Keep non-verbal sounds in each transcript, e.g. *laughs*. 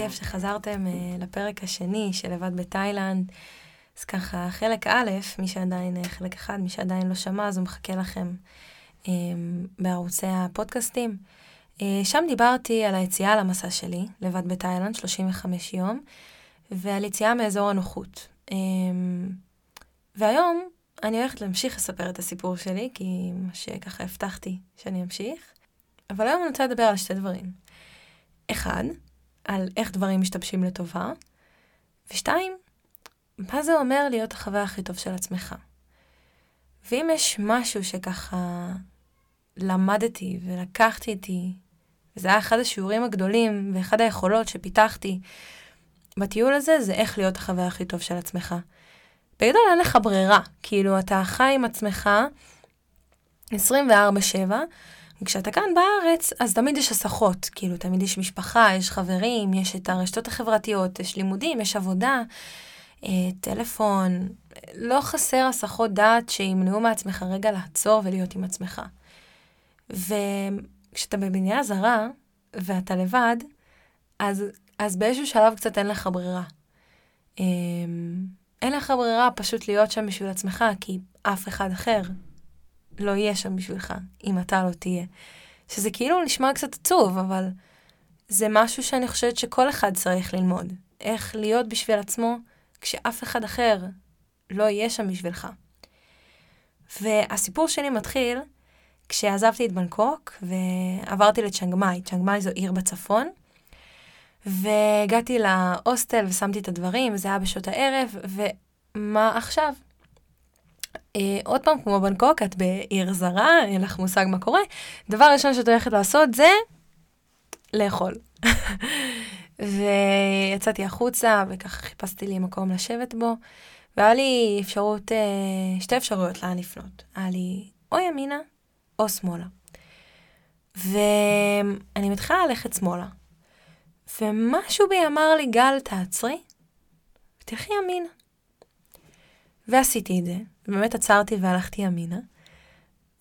כיף שחזרתם uh, לפרק השני של לבד בתאילנד. אז ככה, חלק א', מי שעדיין, uh, חלק אחד, מי שעדיין לא שמע, אז הוא מחכה לכם um, בערוצי הפודקאסטים. Uh, שם דיברתי על היציאה למסע שלי, לבד בתאילנד, 35 יום, ועל יציאה מאזור הנוחות. Um, והיום אני הולכת להמשיך לספר את הסיפור שלי, כי מה שככה הבטחתי שאני אמשיך. אבל היום אני רוצה לדבר על שתי דברים. אחד, על איך דברים משתבשים לטובה, ושתיים, מה זה אומר להיות החבר הכי טוב של עצמך. ואם יש משהו שככה למדתי ולקחתי איתי, וזה היה אחד השיעורים הגדולים ואחד היכולות שפיתחתי בטיול הזה, זה איך להיות החבר הכי טוב של עצמך. בגדול אין לך ברירה, כאילו אתה חי עם עצמך 24-7, וכשאתה כאן בארץ, אז תמיד יש הסחות, כאילו תמיד יש משפחה, יש חברים, יש את הרשתות החברתיות, יש לימודים, יש עבודה, אה, טלפון, לא חסר הסחות דעת שימנעו מעצמך רגע לעצור ולהיות עם עצמך. וכשאתה במדינה זרה, ואתה לבד, אז, אז באיזשהו שלב קצת אין לך ברירה. אה, אין לך ברירה פשוט להיות שם בשביל עצמך, כי אף אחד אחר לא יהיה שם בשבילך, אם אתה לא תהיה. שזה כאילו נשמע קצת עצוב, אבל זה משהו שאני חושבת שכל אחד צריך ללמוד. איך להיות בשביל עצמו כשאף אחד אחר לא יהיה שם בשבילך. והסיפור שלי מתחיל כשעזבתי את בנקוק ועברתי לצ'נגמאי. צ'נגמאי זו עיר בצפון. והגעתי להוסטל ושמתי את הדברים, וזה היה בשעות הערב, ומה עכשיו? אה, עוד פעם, כמו בנקוק, את בעיר זרה, אין לך מושג מה קורה. דבר ראשון שאת הולכת לעשות זה לאכול. *laughs* ויצאתי החוצה, וככה חיפשתי לי מקום לשבת בו, והיה לי אפשרות, אה, שתי אפשרויות לאן לפנות. היה לי או ימינה או שמאלה. ואני מתחילה ללכת שמאלה. ומשהו בי אמר לי, גל, תעצרי, ותלכי ימינה. ועשיתי את זה, באמת עצרתי והלכתי ימינה,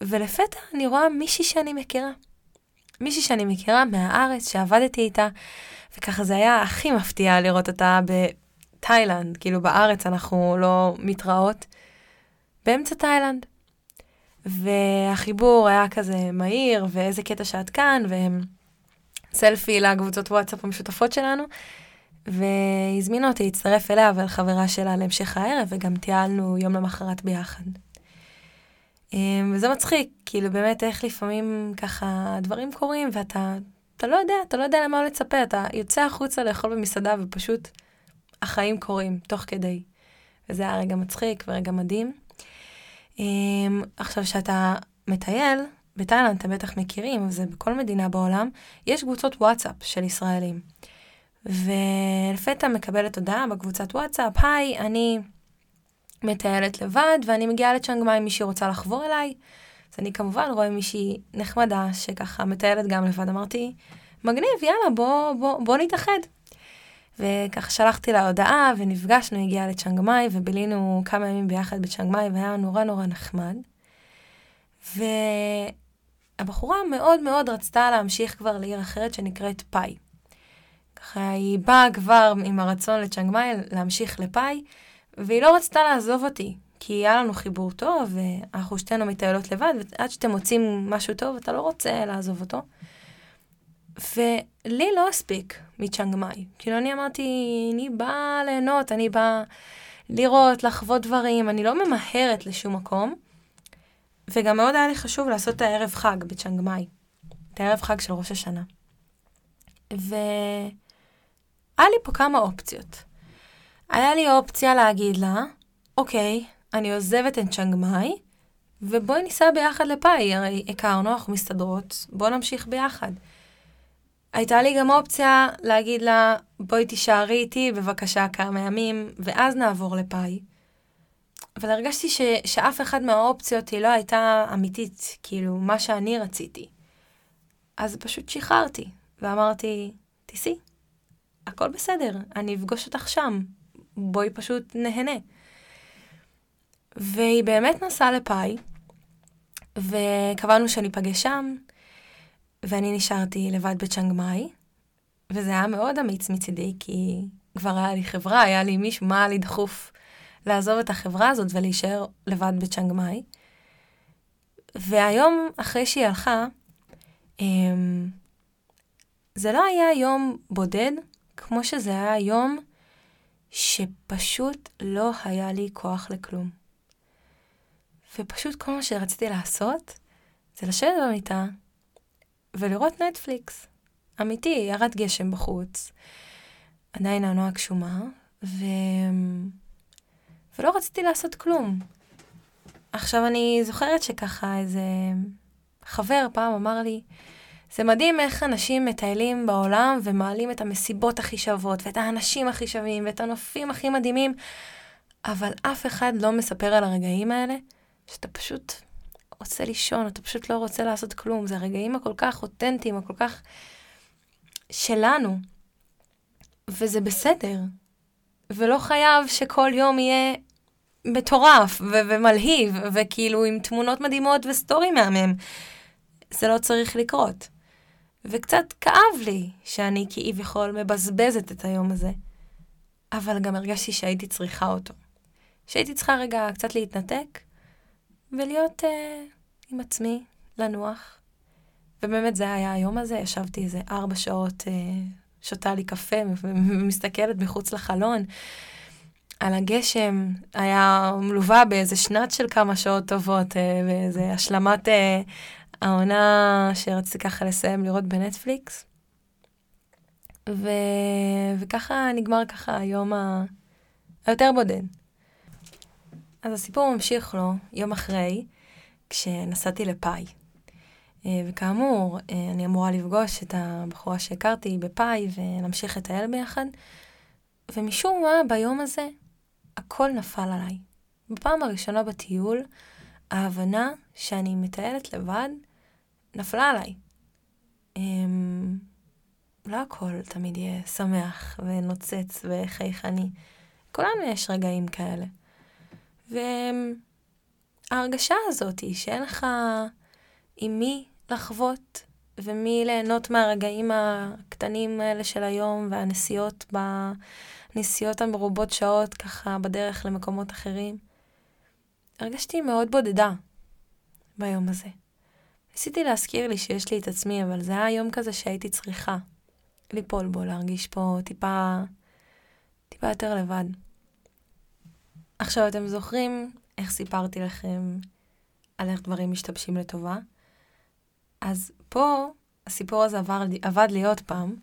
ולפתע אני רואה מישהי שאני מכירה. מישהי שאני מכירה מהארץ, שעבדתי איתה, וככה זה היה הכי מפתיע לראות אותה בתאילנד, כאילו בארץ אנחנו לא מתראות, באמצע תאילנד. והחיבור היה כזה מהיר, ואיזה קטע שאת כאן, והם... סלפי לקבוצות וואטסאפ המשותפות שלנו, והזמינה אותי להצטרף אליה ולחברה שלה להמשך הערב, וגם טיילנו יום למחרת ביחד. אמ, וזה מצחיק, כאילו באמת איך לפעמים ככה דברים קורים, ואתה אתה לא יודע, אתה לא יודע למה לצפה, אתה יוצא החוצה לאכול במסעדה ופשוט החיים קורים תוך כדי. וזה היה רגע מצחיק ורגע מדהים. אמ, עכשיו, כשאתה מטייל, בתאילנד אתם בטח מכירים, וזה בכל מדינה בעולם, יש קבוצות וואטסאפ של ישראלים. ולפתע מקבלת הודעה בקבוצת וואטסאפ, היי, אני מטיילת לבד ואני מגיעה לצ'אנגמאי, מישהי רוצה לחבור אליי. אז אני כמובן רואה מישהי נחמדה שככה מטיילת גם לבד, אמרתי, מגניב, יאללה, בוא, בוא, בוא נתאחד. וככה שלחתי לה הודעה ונפגשנו, הגיעה לצ'אנגמאי ובילינו כמה ימים ביחד בצ'אנגמאי והיה נורא נורא נחמד. ו... הבחורה מאוד מאוד רצתה להמשיך כבר לעיר אחרת שנקראת פאי. ככה היא באה כבר עם הרצון לצ'אנגמאי להמשיך לפאי, והיא לא רצתה לעזוב אותי, כי היה לנו חיבור טוב, ואנחנו שתינו מטיילות לבד, ועד שאתם מוצאים משהו טוב, אתה לא רוצה לעזוב אותו. ולי לא הספיק מצ'אנגמאי. כאילו, אני אמרתי, אני באה ליהנות, אני באה לראות, לחוות דברים, אני לא ממהרת לשום מקום. וגם מאוד היה לי חשוב לעשות את הערב חג בצ'אנגמאי, את הערב חג של ראש השנה. והיה לי פה כמה אופציות. היה לי אופציה להגיד לה, אוקיי, אני עוזבת את צ'אנגמאי, ובואי ניסע ביחד לפאי, הרי הכרנו, אנחנו מסתדרות, בואו נמשיך ביחד. הייתה לי גם אופציה להגיד לה, בואי תישארי איתי בבקשה כמה ימים, ואז נעבור לפאי. אבל הרגשתי ש, שאף אחד מהאופציות היא לא הייתה אמיתית, כאילו, מה שאני רציתי. אז פשוט שחררתי, ואמרתי, תיסעי, הכל בסדר, אני אפגוש אותך שם, בואי פשוט נהנה. והיא באמת נסעה לפאי, וקבענו שניפגש שם, ואני נשארתי לבד בצ'אנגמאי, וזה היה מאוד אמיץ מצידי, כי כבר היה לי חברה, היה לי מישהו, מה לי דחוף לעזוב את החברה הזאת ולהישאר לבד בצ'אנג מאי. והיום, אחרי שהיא הלכה, אמ, זה לא היה יום בודד, כמו שזה היה יום שפשוט לא היה לי כוח לכלום. ופשוט כל מה שרציתי לעשות זה לשבת במיטה ולראות נטפליקס. אמיתי, ירד גשם בחוץ, עדיין הנועה גשומה, ו... ולא רציתי לעשות כלום. עכשיו, אני זוכרת שככה איזה חבר פעם אמר לי, זה מדהים איך אנשים מטיילים בעולם ומעלים את המסיבות הכי שוות, ואת האנשים הכי שווים, ואת הנופים הכי מדהימים, אבל אף אחד לא מספר על הרגעים האלה, שאתה פשוט רוצה לישון, אתה פשוט לא רוצה לעשות כלום. זה הרגעים הכל כך אותנטיים, הכל כך שלנו. וזה בסדר. ולא חייב שכל יום יהיה מטורף ו- ומלהיב, וכאילו עם תמונות מדהימות וסטורי מהמם. זה לא צריך לקרות. וקצת כאב לי שאני כביכול מבזבזת את היום הזה. אבל גם הרגשתי שהייתי צריכה אותו. שהייתי צריכה רגע קצת להתנתק ולהיות אה, עם עצמי, לנוח. ובאמת זה היה היום הזה, ישבתי איזה ארבע שעות, אה, שותה לי קפה ומסתכלת מחוץ לחלון. על הגשם, היה מלווה באיזה שנת של כמה שעות טובות, אה, באיזה השלמת אה, העונה שרציתי ככה לסיים לראות בנטפליקס. ו... וככה נגמר ככה היום ה... היותר בודד. אז הסיפור ממשיך לו יום אחרי, כשנסעתי לפאי. אה, וכאמור, אה, אני אמורה לפגוש את הבחורה שהכרתי בפאי ונמשיך לטייל ביחד. ומשום מה, ביום הזה, הכל נפל עליי. בפעם הראשונה בטיול, ההבנה שאני מטיילת לבד נפלה עליי. Um, לא הכל תמיד יהיה שמח ונוצץ וחייכני. כולנו יש רגעים כאלה. וההרגשה הזאת היא שאין לך עם מי לחוות ומי ליהנות מהרגעים הקטנים האלה של היום והנסיעות בנסיעות המרובות שעות ככה בדרך למקומות אחרים. הרגשתי מאוד בודדה ביום הזה. ניסיתי להזכיר לי שיש לי את עצמי, אבל זה היה יום כזה שהייתי צריכה ליפול בו, להרגיש פה טיפה, טיפה יותר לבד. עכשיו, אתם זוכרים איך סיפרתי לכם על איך דברים משתבשים לטובה? אז פה הסיפור הזה עבר, עבד לי עוד פעם,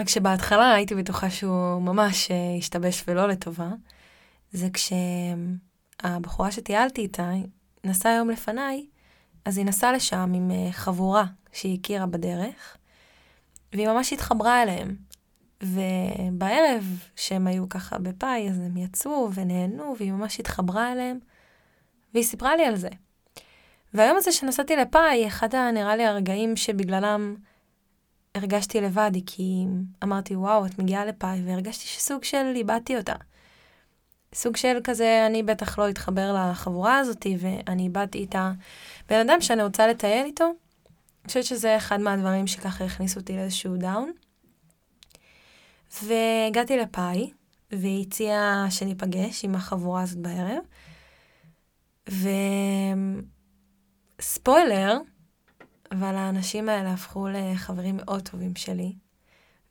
רק שבהתחלה הייתי בטוחה שהוא ממש אה, השתבש ולא לטובה. זה כשהבחורה שטיילתי איתה נסעה יום לפניי, אז היא נסעה לשם עם אה, חבורה שהיא הכירה בדרך, והיא ממש התחברה אליהם. ובערב, שהם היו ככה בפאי, אז הם יצאו ונהנו, והיא ממש התחברה אליהם, והיא סיפרה לי על זה. והיום הזה שנסעתי לפאי, אחד הנראה לי הרגעים שבגללם הרגשתי לבד, כי אמרתי, וואו, את מגיעה לפאי, והרגשתי שסוג של איבדתי אותה. סוג של כזה, אני בטח לא אתחבר לחבורה הזאתי, ואני איבדתי את הבן אדם שאני רוצה לטייל איתו. אני חושבת שזה אחד מהדברים שככה הכניסו אותי לאיזשהו דאון. והגעתי לפאי, והיא הציעה שניפגש עם החבורה הזאת בערב. וספוילר, אבל האנשים האלה הפכו לחברים מאוד טובים שלי.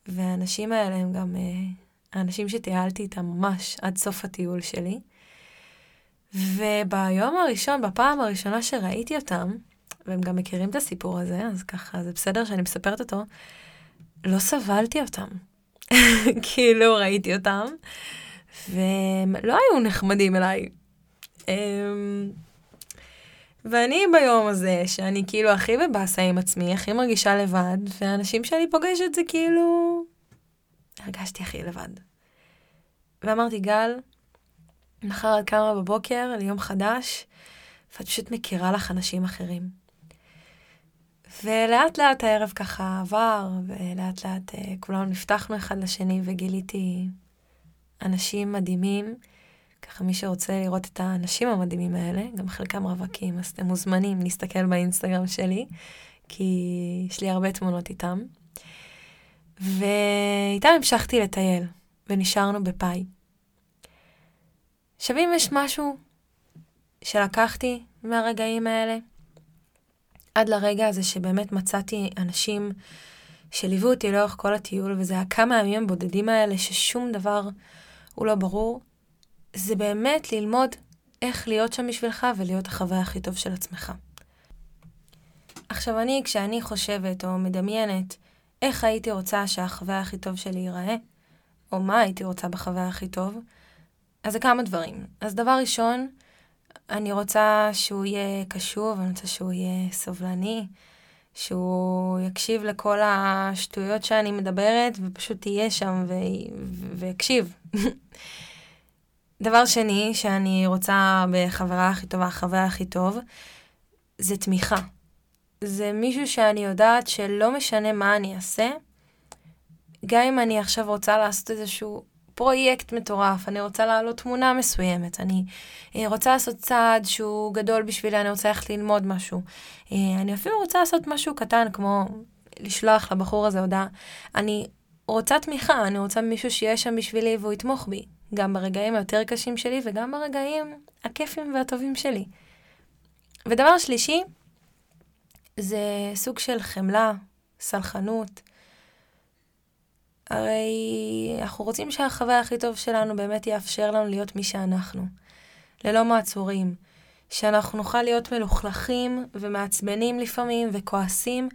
והאנשים האלה הם גם uh, האנשים שטיילתי איתם ממש עד סוף הטיול שלי. וביום הראשון, בפעם הראשונה שראיתי אותם, והם גם מכירים את הסיפור הזה, אז ככה, זה בסדר שאני מספרת אותו, לא סבלתי אותם. *laughs* כאילו, ראיתי אותם, והם לא היו נחמדים אליי. אמ, ואני ביום הזה, שאני כאילו הכי בבאסה עם עצמי, הכי מרגישה לבד, והאנשים שאני פוגשת זה כאילו... הרגשתי הכי לבד. ואמרתי, גל, מחר את קמה בבוקר ליום חדש, ואת פשוט מכירה לך אנשים אחרים. ולאט לאט הערב ככה עבר, ולאט לאט uh, כולנו נפתחנו אחד לשני, וגיליתי אנשים מדהימים. ככה מי שרוצה לראות את האנשים המדהימים האלה, גם חלקם רווקים, אז אתם מוזמנים להסתכל באינסטגרם שלי, כי יש לי הרבה תמונות איתם. ואיתם המשכתי לטייל, ונשארנו בפאי. עכשיו, אם יש משהו שלקחתי מהרגעים האלה, עד לרגע הזה שבאמת מצאתי אנשים שליוו אותי לאורך כל הטיול, וזה היה כמה ימים בודדים האלה ששום דבר הוא לא ברור, זה באמת ללמוד איך להיות שם בשבילך ולהיות החוויה הכי טוב של עצמך. עכשיו אני, כשאני חושבת או מדמיינת איך הייתי רוצה שהחוויה הכי טוב שלי ייראה, או מה הייתי רוצה בחוויה הכי טוב, אז זה כמה דברים. אז דבר ראשון, אני רוצה שהוא יהיה קשוב, אני רוצה שהוא יהיה סובלני, שהוא יקשיב לכל השטויות שאני מדברת, ופשוט יהיה שם ו- ויקשיב. *laughs* דבר שני שאני רוצה בחברה הכי טובה, החוויה הכי טוב, זה תמיכה. זה מישהו שאני יודעת שלא משנה מה אני אעשה, גם אם אני עכשיו רוצה לעשות איזשהו פרויקט מטורף, אני רוצה להעלות תמונה מסוימת, אני אה, רוצה לעשות צעד שהוא גדול בשבילי, אני רוצה ללכת ללמוד משהו. אה, אני אפילו רוצה לעשות משהו קטן, כמו לשלוח לבחור הזה הודעה. אני רוצה תמיכה, אני רוצה מישהו שיהיה שם בשבילי והוא יתמוך בי, גם ברגעים היותר קשים שלי וגם ברגעים הכיפים והטובים שלי. ודבר שלישי, זה סוג של חמלה, סלחנות. הרי אנחנו רוצים שהחוויה הכי טוב שלנו באמת יאפשר לנו להיות מי שאנחנו, ללא מעצורים. שאנחנו נוכל להיות מלוכלכים ומעצבנים לפעמים וכועסים,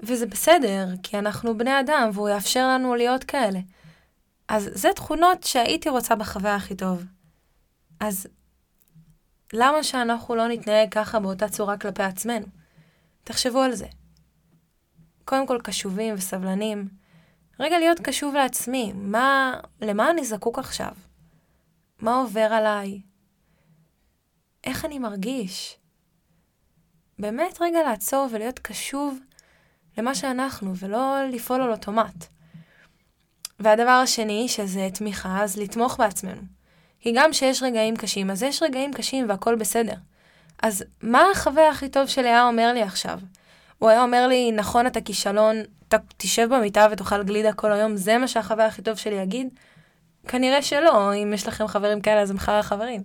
וזה בסדר, כי אנחנו בני אדם והוא יאפשר לנו להיות כאלה. אז זה תכונות שהייתי רוצה בחוויה הכי טוב. אז למה שאנחנו לא נתנהג ככה באותה צורה כלפי עצמנו? תחשבו על זה. קודם כל קשובים וסבלנים. רגע להיות קשוב לעצמי, מה, למה אני זקוק עכשיו? מה עובר עליי? איך אני מרגיש? באמת רגע לעצור ולהיות קשוב למה שאנחנו, ולא לפעול על אוטומט. והדבר השני, שזה תמיכה, אז לתמוך בעצמנו. כי גם כשיש רגעים קשים, אז יש רגעים קשים והכל בסדר. אז מה החבר הכי טוב שלי היה אומר לי עכשיו? הוא היה אומר לי, נכון, אתה כישלון, אתה תשב במיטה ותאכל גלידה כל היום, זה מה שהחבר הכי טוב שלי יגיד? כנראה שלא, אם יש לכם חברים כאלה, אז הם חרא חברים.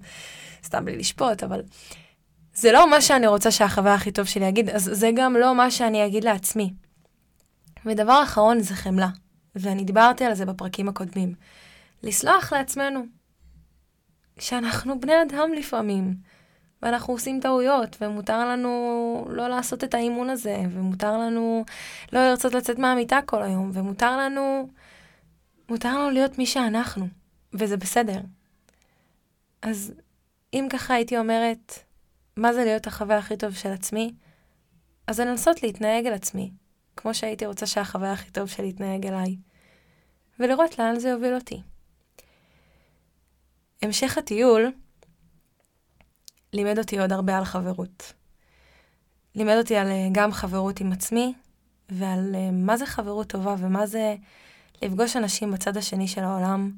סתם בלי לשפוט, אבל זה לא מה שאני רוצה שהחבר הכי טוב שלי יגיד, אז זה גם לא מה שאני אגיד לעצמי. ודבר אחרון זה חמלה, ואני דיברתי על זה בפרקים הקודמים. לסלוח לעצמנו, שאנחנו בני אדם לפעמים. ואנחנו עושים טעויות, ומותר לנו לא לעשות את האימון הזה, ומותר לנו לא לרצות לצאת מהמיטה כל היום, ומותר לנו, מותר לנו להיות מי שאנחנו, וזה בסדר. אז אם ככה הייתי אומרת, מה זה להיות החוויה הכי טוב של עצמי? אז זה לנסות להתנהג אל עצמי, כמו שהייתי רוצה שהחוויה הכי טוב שלי יתנהג אליי, ולראות לאן זה יוביל אותי. המשך הטיול, לימד אותי עוד הרבה על חברות. לימד אותי על אה, גם חברות עם עצמי, ועל אה, מה זה חברות טובה ומה זה לפגוש אנשים בצד השני של העולם,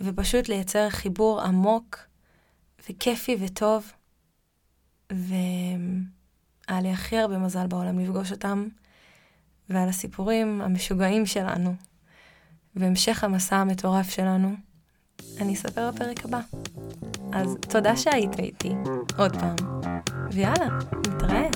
ופשוט לייצר חיבור עמוק וכיפי וטוב. והיה לי הכי הרבה מזל בעולם לפגוש אותם, ועל הסיפורים המשוגעים שלנו, והמשך המסע המטורף שלנו. אני אספר בפרק הבא. אז תודה שהיית איתי, עוד פעם, ויאללה, נתראה.